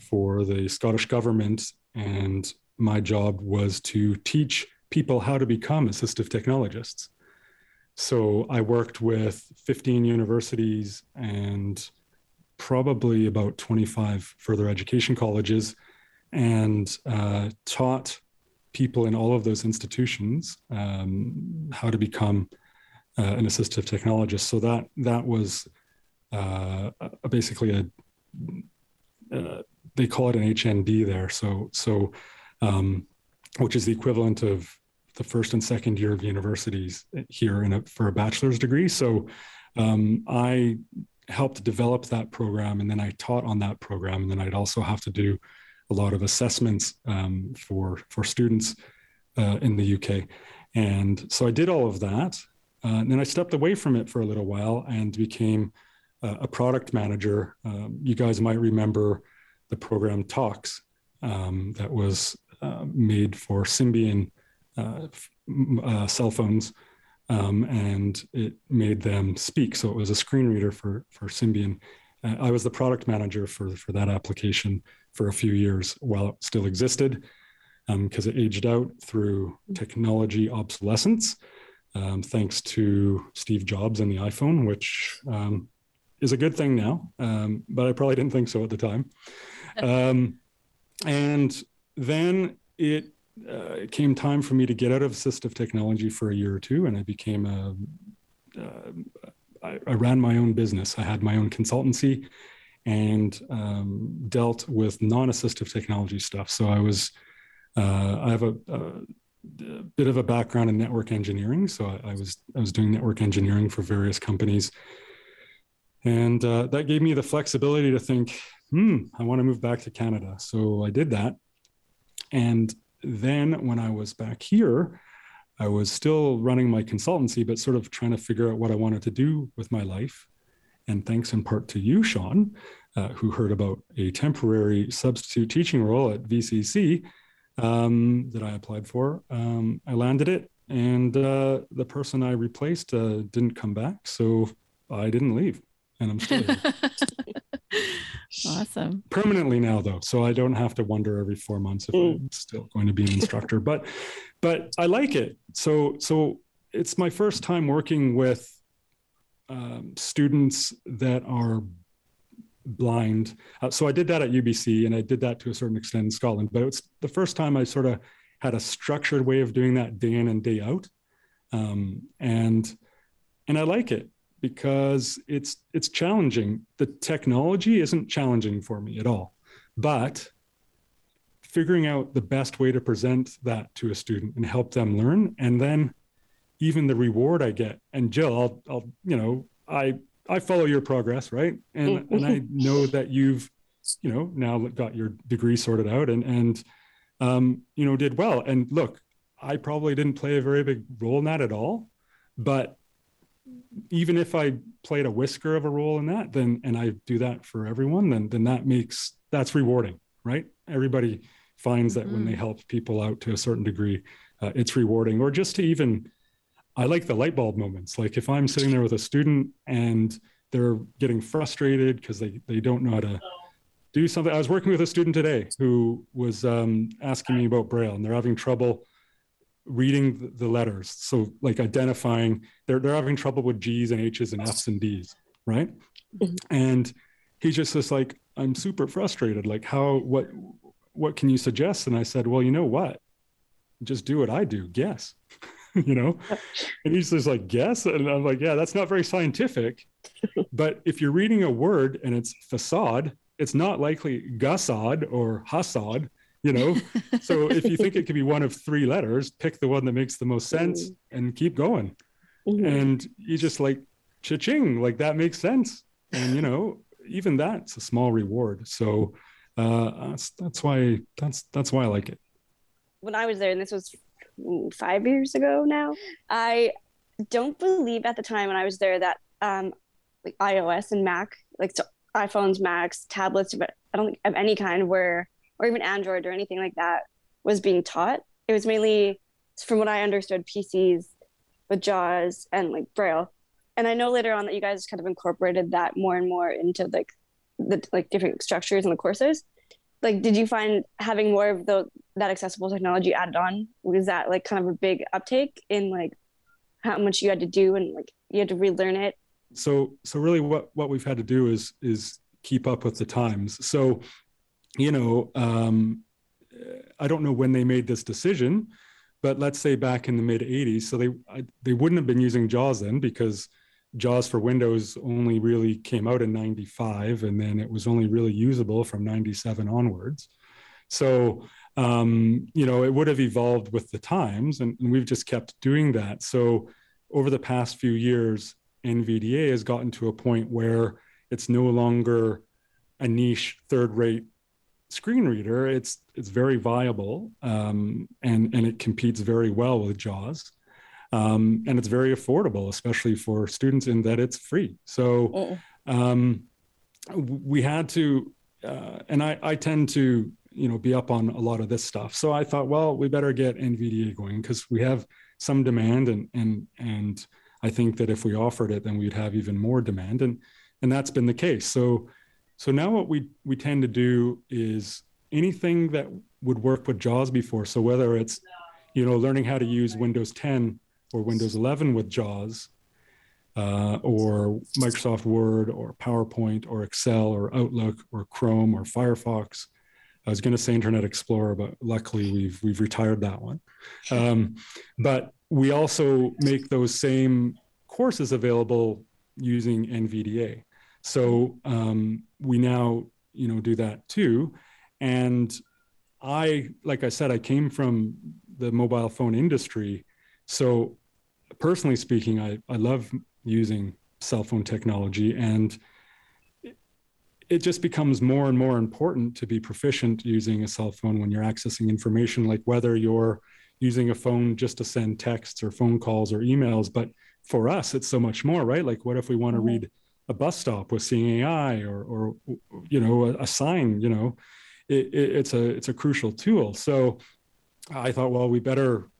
for the Scottish government, and my job was to teach people how to become assistive technologists. So I worked with 15 universities and probably about 25 further education colleges and uh, taught people in all of those institutions um, how to become uh, an assistive technologist. So that that was uh, basically a uh, they call it an HND there. So so um, which is the equivalent of the first and second year of universities here in a, for a bachelor's degree. So um, I helped develop that program, and then I taught on that program, and then I'd also have to do a lot of assessments um, for for students uh, in the UK. And so I did all of that, uh, and then I stepped away from it for a little while and became uh, a product manager. Um, you guys might remember the program Talks um, that was uh, made for Symbian uh, uh, cell phones, um, and it made them speak. So it was a screen reader for for Symbian. Uh, I was the product manager for for that application for a few years while it still existed, because um, it aged out through technology obsolescence. Um, thanks to Steve Jobs and the iPhone, which um, is a good thing now, um, but I probably didn't think so at the time. Um, and then it, uh, it came time for me to get out of assistive technology for a year or two, and I became a. Uh, I, I ran my own business. I had my own consultancy, and um, dealt with non-assistive technology stuff. So I was, uh, I have a, a, a, bit of a background in network engineering. So I, I, was I was doing network engineering for various companies, and uh, that gave me the flexibility to think, hmm, I want to move back to Canada. So I did that. And then when I was back here, I was still running my consultancy, but sort of trying to figure out what I wanted to do with my life. And thanks in part to you, Shawn, uh, who heard about a temporary substitute teaching role at VCC um, that I applied for. Um, I landed it, and uh, the person I replaced uh, didn't come back. So I didn't leave and I'm still here. awesome. Permanently now, though, so I don't have to wonder every four months if mm. I'm still going to be an instructor. but, but I like it. So, so it's my first time working with um, students that are blind. Uh, so I did that at UBC, and I did that to a certain extent in Scotland. But it's the first time I sort of had a structured way of doing that day in and day out, um, and and I like it because it's it's challenging. The technology isn't challenging for me at all, but figuring out the best way to present that to a student and help them learn, and then even the reward I get. And Jill, I'll I'll you know I I follow your progress, right? And and I know that you've you know now got your degree sorted out and and um, you know did well. And look, I probably didn't play a very big role in that at all, but even if I played a whisker of a role in that, then and I do that for everyone, then then that makes that's rewarding, right? Everybody finds that mm-hmm. when they mm-hmm. help people out to a certain degree, uh, it's rewarding. Or just to even, I like the light bulb moments. Like if I'm sitting there with a student and they're getting frustrated because they they don't know how to do something. I was working with a student today who was um, asking me about Braille, and they're having trouble reading the letters. So like identifying, they're, they're having trouble with G's and H's and F's and D's, right? Mm-hmm. And he just says like, I'm super frustrated. Like how, what, what can you suggest? And I said, well, you know what? Just do what I do. Guess, you know? And he's just like, guess. And I'm like, yeah, that's not very scientific. but if you're reading a word and it's facade, it's not likely Gassad or Hassad, you know? so if you think it could be one of three letters, pick the one that makes the most sense mm-hmm. and keep going. Mm-hmm. And you just like, cha-ching, like that makes sense. And, you know, even that's a small reward. So uh, that's, that's why, that's, that's why I like it. When I was there, and this was five years ago now, I don't believe at the time when I was there that um, like iOS and Mac, like so iPhones, Macs, tablets, but I don't think of any kind where, or even Android or anything like that was being taught. It was mainly, from what I understood, PCs with JAWS and like Braille. And I know later on that you guys kind of incorporated that more and more into like the like different structures in the courses. Like, did you find having more of the that accessible technology added on was that like kind of a big uptake in like how much you had to do and like you had to relearn it so so really what what we've had to do is is keep up with the times so you know um, i don't know when they made this decision but let's say back in the mid 80s so they I, they wouldn't have been using jaws then because jaws for windows only really came out in 95 and then it was only really usable from 97 onwards. So um, you know it would have evolved with the times and, and we've just kept doing that. So over the past few years NVDA has gotten to a point where it's no longer a niche third rate screen reader. It's it's very viable um, and and it competes very well with JAWS. Um, and it's very affordable, especially for students in that it's free. So um, we had to, uh, and I, I tend to, you know, be up on a lot of this stuff. So I thought, well, we better get NVDA going because we have some demand and and and I think that if we offered it, then we'd have even more demand, and and that's been the case. So so now what we we tend to do is anything that would work with JAWS before. So whether it's you know learning how to use Windows 10 or Windows 11 with JAWS, uh, or Microsoft Word or PowerPoint or Excel or Outlook or Chrome or Firefox. I was going to say Internet Explorer, but luckily we've we've retired that one. Um, but we also make those same courses available using NVDA. So um, we now, you know, do that too. And I, like I said, I came from the mobile phone industry. So personally speaking, I, I love using cell phone technology and it just becomes more and more important to be proficient using a cell phone when you're accessing information like whether you're using a phone just to send texts or phone calls or emails. But for us, it's so much more, right? Like, what if we want to mm-hmm. read a bus stop with Seeing AI or, or you know, a, a sign? You know, it, it, it's a it's a crucial tool. So I thought, well, we better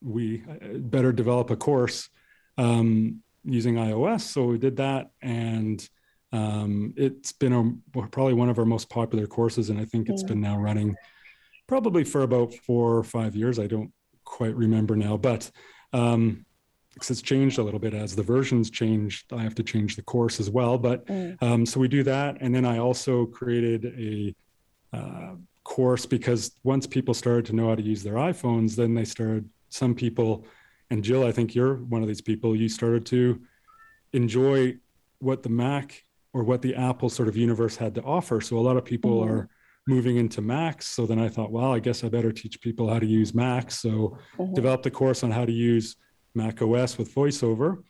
we uh, better develop a course um, using iOS. So we did that, and um, it's been a, probably one of our most popular courses, and I think it's been now running probably for about four or five years. I don't quite remember now, but um, it's changed a little bit as the versions changed. I have to change the course as well. But mm. um, so we do that, and then I also created a uh, course because once people started to know how to use their iPhones, then they started. Some people, and Jill, I think you're one of these people. You started to enjoy what the Mac or what the Apple sort of universe had to offer. So a lot of people mm. are moving into Macs. So then I thought, well, I guess I better teach people how to use Macs. So mm-hmm. developed a course on how to use Mac OS with VoiceOver.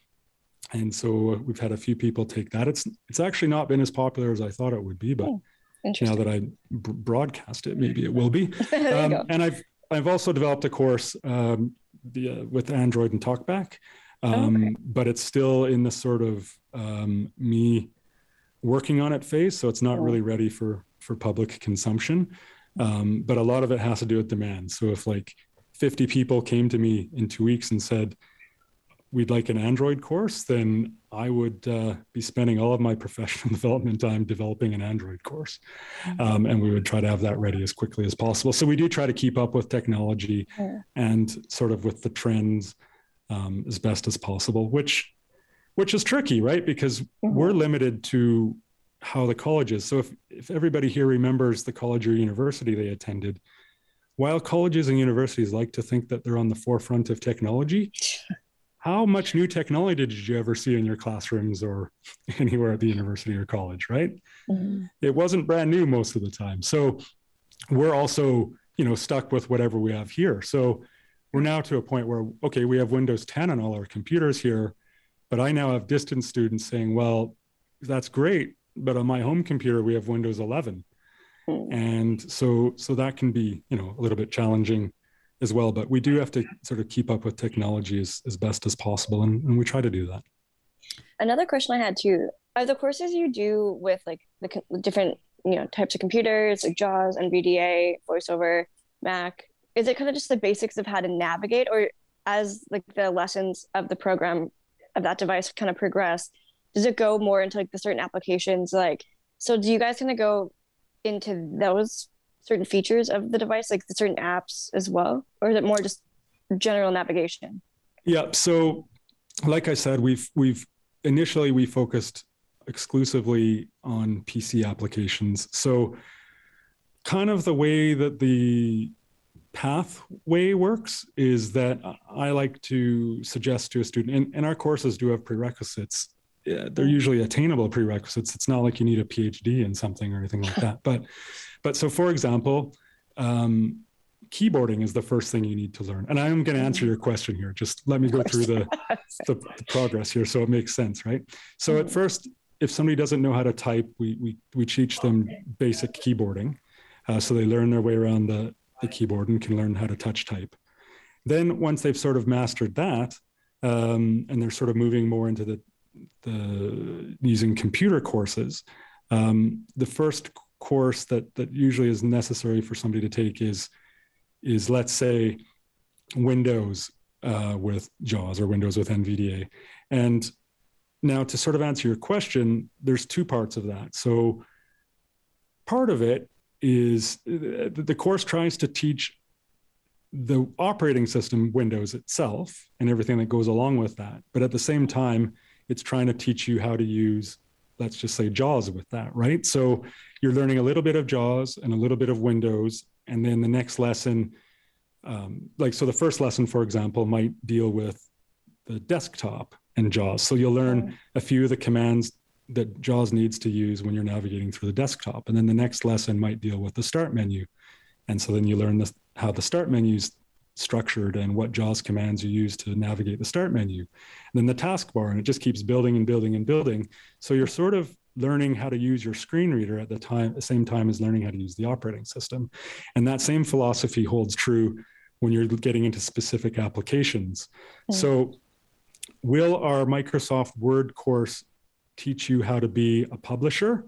And so we've had a few people take that. It's it's actually not been as popular as I thought it would be, but oh, now that I b- broadcast it, maybe it will be. um, and I've I've also developed a course um, the, uh, with Android and TalkBack, um, okay. but it's still in the sort of um, me working on it phase. So it's not oh. really ready for for public consumption. Um, but a lot of it has to do with demand. So if like 50 people came to me in two weeks and said, we'd like an Android course, then I would uh, be spending all of my professional development time developing an Android course. Mm-hmm. Um, and we would try to have that ready as quickly as possible. So we do try to keep up with technology yeah. and sort of with the trends um, as best as possible, which which is tricky, right? Because mm-hmm. we're limited to how the college is. So if if everybody here remembers the college or university they attended, while colleges and universities like to think that they're on the forefront of technology, how much new technology did you ever see in your classrooms or anywhere at the university or college, right? Mm-hmm. It wasn't brand new most of the time. So we're also, you know, stuck with whatever we have here. So we're now to a point where, okay, we have Windows 10 on all our computers here, but I now have distance students saying, well, that's great, but on my home computer, we have Windows 11. Mm. And so, so that can be, you know, a little bit challenging as well. But we do have to sort of keep up with technology as, as best as possible, and, and we try to do that. Another question I had too: Are the courses you do with like the, the different you know types of computers, like JAWS, NVDA, VoiceOver, Mac? Is it kind of just the basics of how to navigate, or as like the lessons of the program of that device kind of progress, does it go more into like the certain applications? Like, so do you guys kind of go into those certain features of the device, like the certain apps as well, or is it more just general navigation? Yeah. So, like I said, we've we've initially we focused exclusively on PC applications. So, kind of the way that the pathway works is that I like to suggest to a student, and, and our courses do have prerequisites. They're usually attainable prerequisites. It's not like you need a PhD in something or anything like that. But but so, for example, um, keyboarding is the first thing you need to learn. And I'm going to answer your question here. Just let me go through the, the, the, progress here so it makes sense, right? So, at mm-hmm. first, if somebody doesn't know how to type, we, we, we teach them basic keyboarding. Uh, so they learn their way around the, the keyboard and can learn how to touch type. Then, once they've sort of mastered that, um, and they're sort of moving more into the, the using computer courses, um, the first course that that usually is necessary for somebody to take is is let's say Windows uh, with JAWS or Windows with NVDA. And now to sort of answer your question, there's two parts of that. So part of it is uh, the course tries to teach the operating system Windows itself and everything that goes along with that. But at the same time, it's trying to teach you how to use let's just say JAWS with that, right? So you're learning a little bit of JAWS and a little bit of Windows. And then the next lesson, um, like, so the first lesson, for example, might deal with the desktop and JAWS. So you'll learn a few of the commands that JAWS needs to use when you're navigating through the desktop. And then the next lesson might deal with the start menu. And so then you learn the, how the start menus structured and what JAWS commands you use to navigate the start menu. And then the taskbar, and it just keeps building and building and building. So you're sort of learning how to use your screen reader at the time, the same time as learning how to use the operating system. And that same philosophy holds true when you're getting into specific applications. Mm. So will our Microsoft Word course teach you how to be a publisher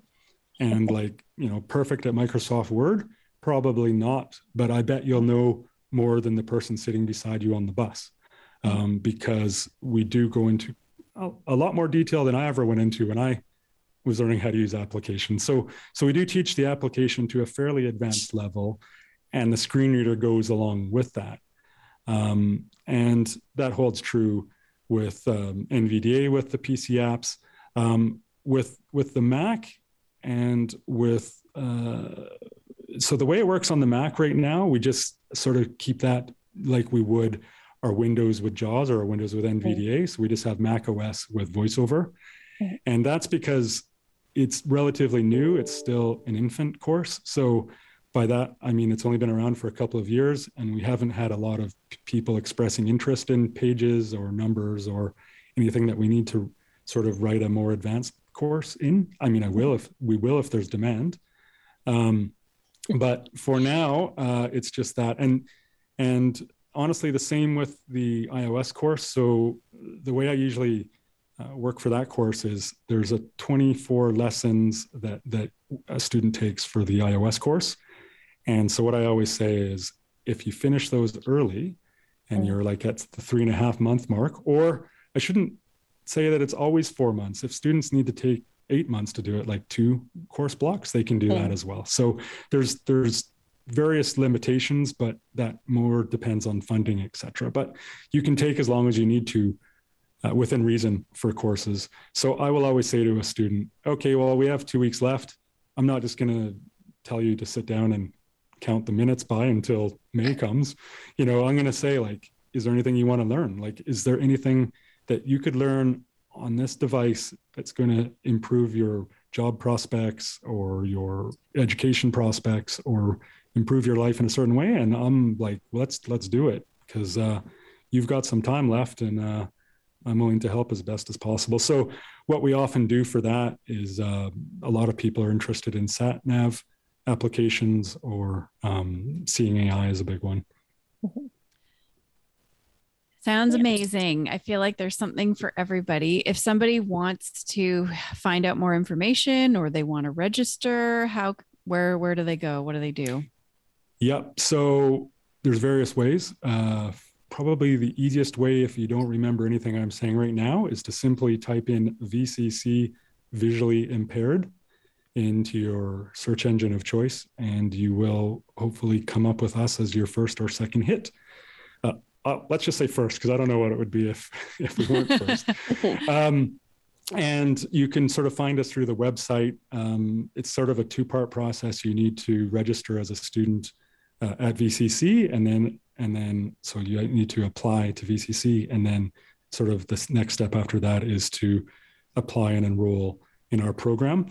and like, you know, perfect at Microsoft Word? Probably not, but I bet you'll know more than the person sitting beside you on the bus um, because we do go into a, lot more detail than I ever went into when I was learning how to use applications. So, so we do teach the application to a fairly advanced level, and the screen reader goes along with that. Um, and that holds true with um, NVDA with the PC apps, um, with with the Mac, and with uh, so the way it works on the Mac right now, we just sort of keep that like we would our Windows with JAWS or our Windows with NVDA. So we just have Mac OS with VoiceOver. And that's because it's relatively new. It's still an infant course. So by that, I mean, it's only been around for a couple of years and we haven't had a lot of people expressing interest in pages or numbers or anything that we need to sort of write a more advanced course in. I mean, I will if we will if there's demand. Um, but for now, uh, it's just that. And and honestly, the same with the iOS course. So the way I usually uh, work for that course is there's a 24 lessons that that a student takes for the iOS course. And so what I always say is, if you finish those early, and you're like at the three and a half month mark, or I shouldn't say that it's always four months. If students need to take eight months to do it like two course blocks they can do that as well so there's there's various limitations but that more depends on funding etc but you can take as long as you need to uh, within reason for courses. So I will always say to a student, okay, well, we have two weeks left. I'm not just going to tell you to sit down and count the minutes by until May comes. You know, I'm going to say, like, is there anything you want to learn? Like, is there anything that you could learn on this device it's going to improve your job prospects or your education prospects or improve your life in a certain way? And I'm like, let's let's do it because uh, you've got some time left and uh, I'm willing to help as best as possible. So, what we often do for that is uh, a lot of people are interested in sat nav applications or um, Seeing AI is a big one. Sounds amazing. I feel like there's something for everybody. If somebody wants to find out more information or they want to register, how where where do they go? What do they do? Yep. So there's various ways. Uh, probably the easiest way, if you don't remember anything I'm saying right now, is to simply type in VCC visually impaired into your search engine of choice, and you will hopefully come up with us as your first or second hit. Uh, let's just say first, because I don't know what it would be if if we weren't first. um, and you can sort of find us through the website. Um, it's sort of a two-part process. You need to register as a student uh, at VCC, and then and then so you need to apply to VCC, and then sort of the next step after that is to apply and enroll in our program.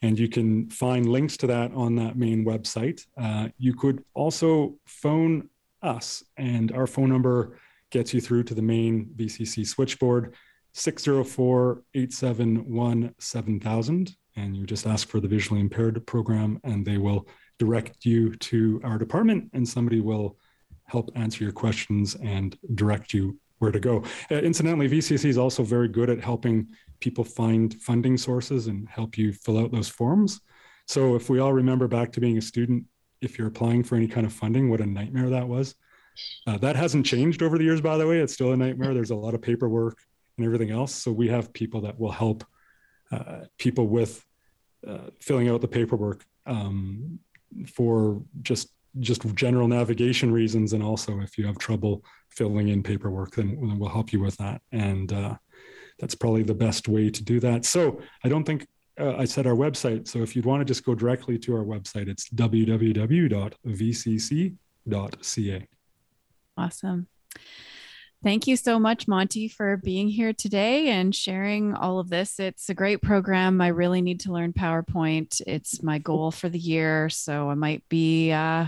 And you can find links to that on that main website. Uh, you could also phone us, and our phone number gets you through to the main VCC switchboard 604 871 7000. And you just ask for the visually impaired program, and they will direct you to our department, and somebody will help answer your questions and direct you where to go. Uh, incidentally, VCC is also very good at helping people find funding sources and help you fill out those forms. So if we all remember back to being a student, if you're applying for any kind of funding, what a nightmare that was. Uh, that hasn't changed over the years, by the way. It's still a nightmare. There's a lot of paperwork and everything else. So we have people that will help uh, people with uh, filling out the paperwork um, for just just general navigation reasons, and also if you have trouble filling in paperwork, then, then we'll help you with that. And uh, that's probably the best way to do that. So I don't think uh, I said our website. So if you'd want to just go directly to our website, it's www.vcc.ca. Awesome. Thank you so much, Monty, for being here today and sharing all of this. It's a great program. I really need to learn PowerPoint. It's my goal for the year, so I might be uh,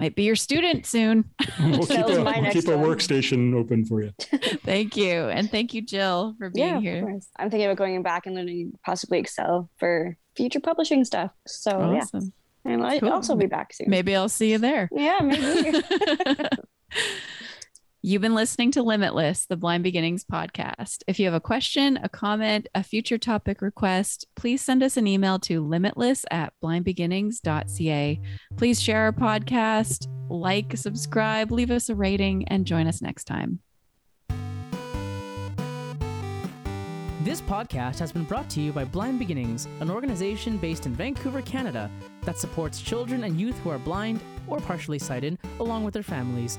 might be your student soon. we'll keep, a, we'll keep a workstation open for you. thank you, and thank you, Jill, for being yeah, here. I'm thinking about going back and learning possibly Excel for future publishing stuff. So awesome. yeah, and I'll cool. also be back soon. Maybe I'll see you there. Yeah, maybe. You've been listening to Limitless, the Blind Beginnings podcast. If you have a question, a comment, a future topic request, please send us an email to limitless at blindbeginnings.ca. Please share our podcast, like, subscribe, leave us a rating, and join us next time. This podcast has been brought to you by Blind Beginnings, an organization based in Vancouver, Canada, that supports children and youth who are blind or partially sighted, along with their families.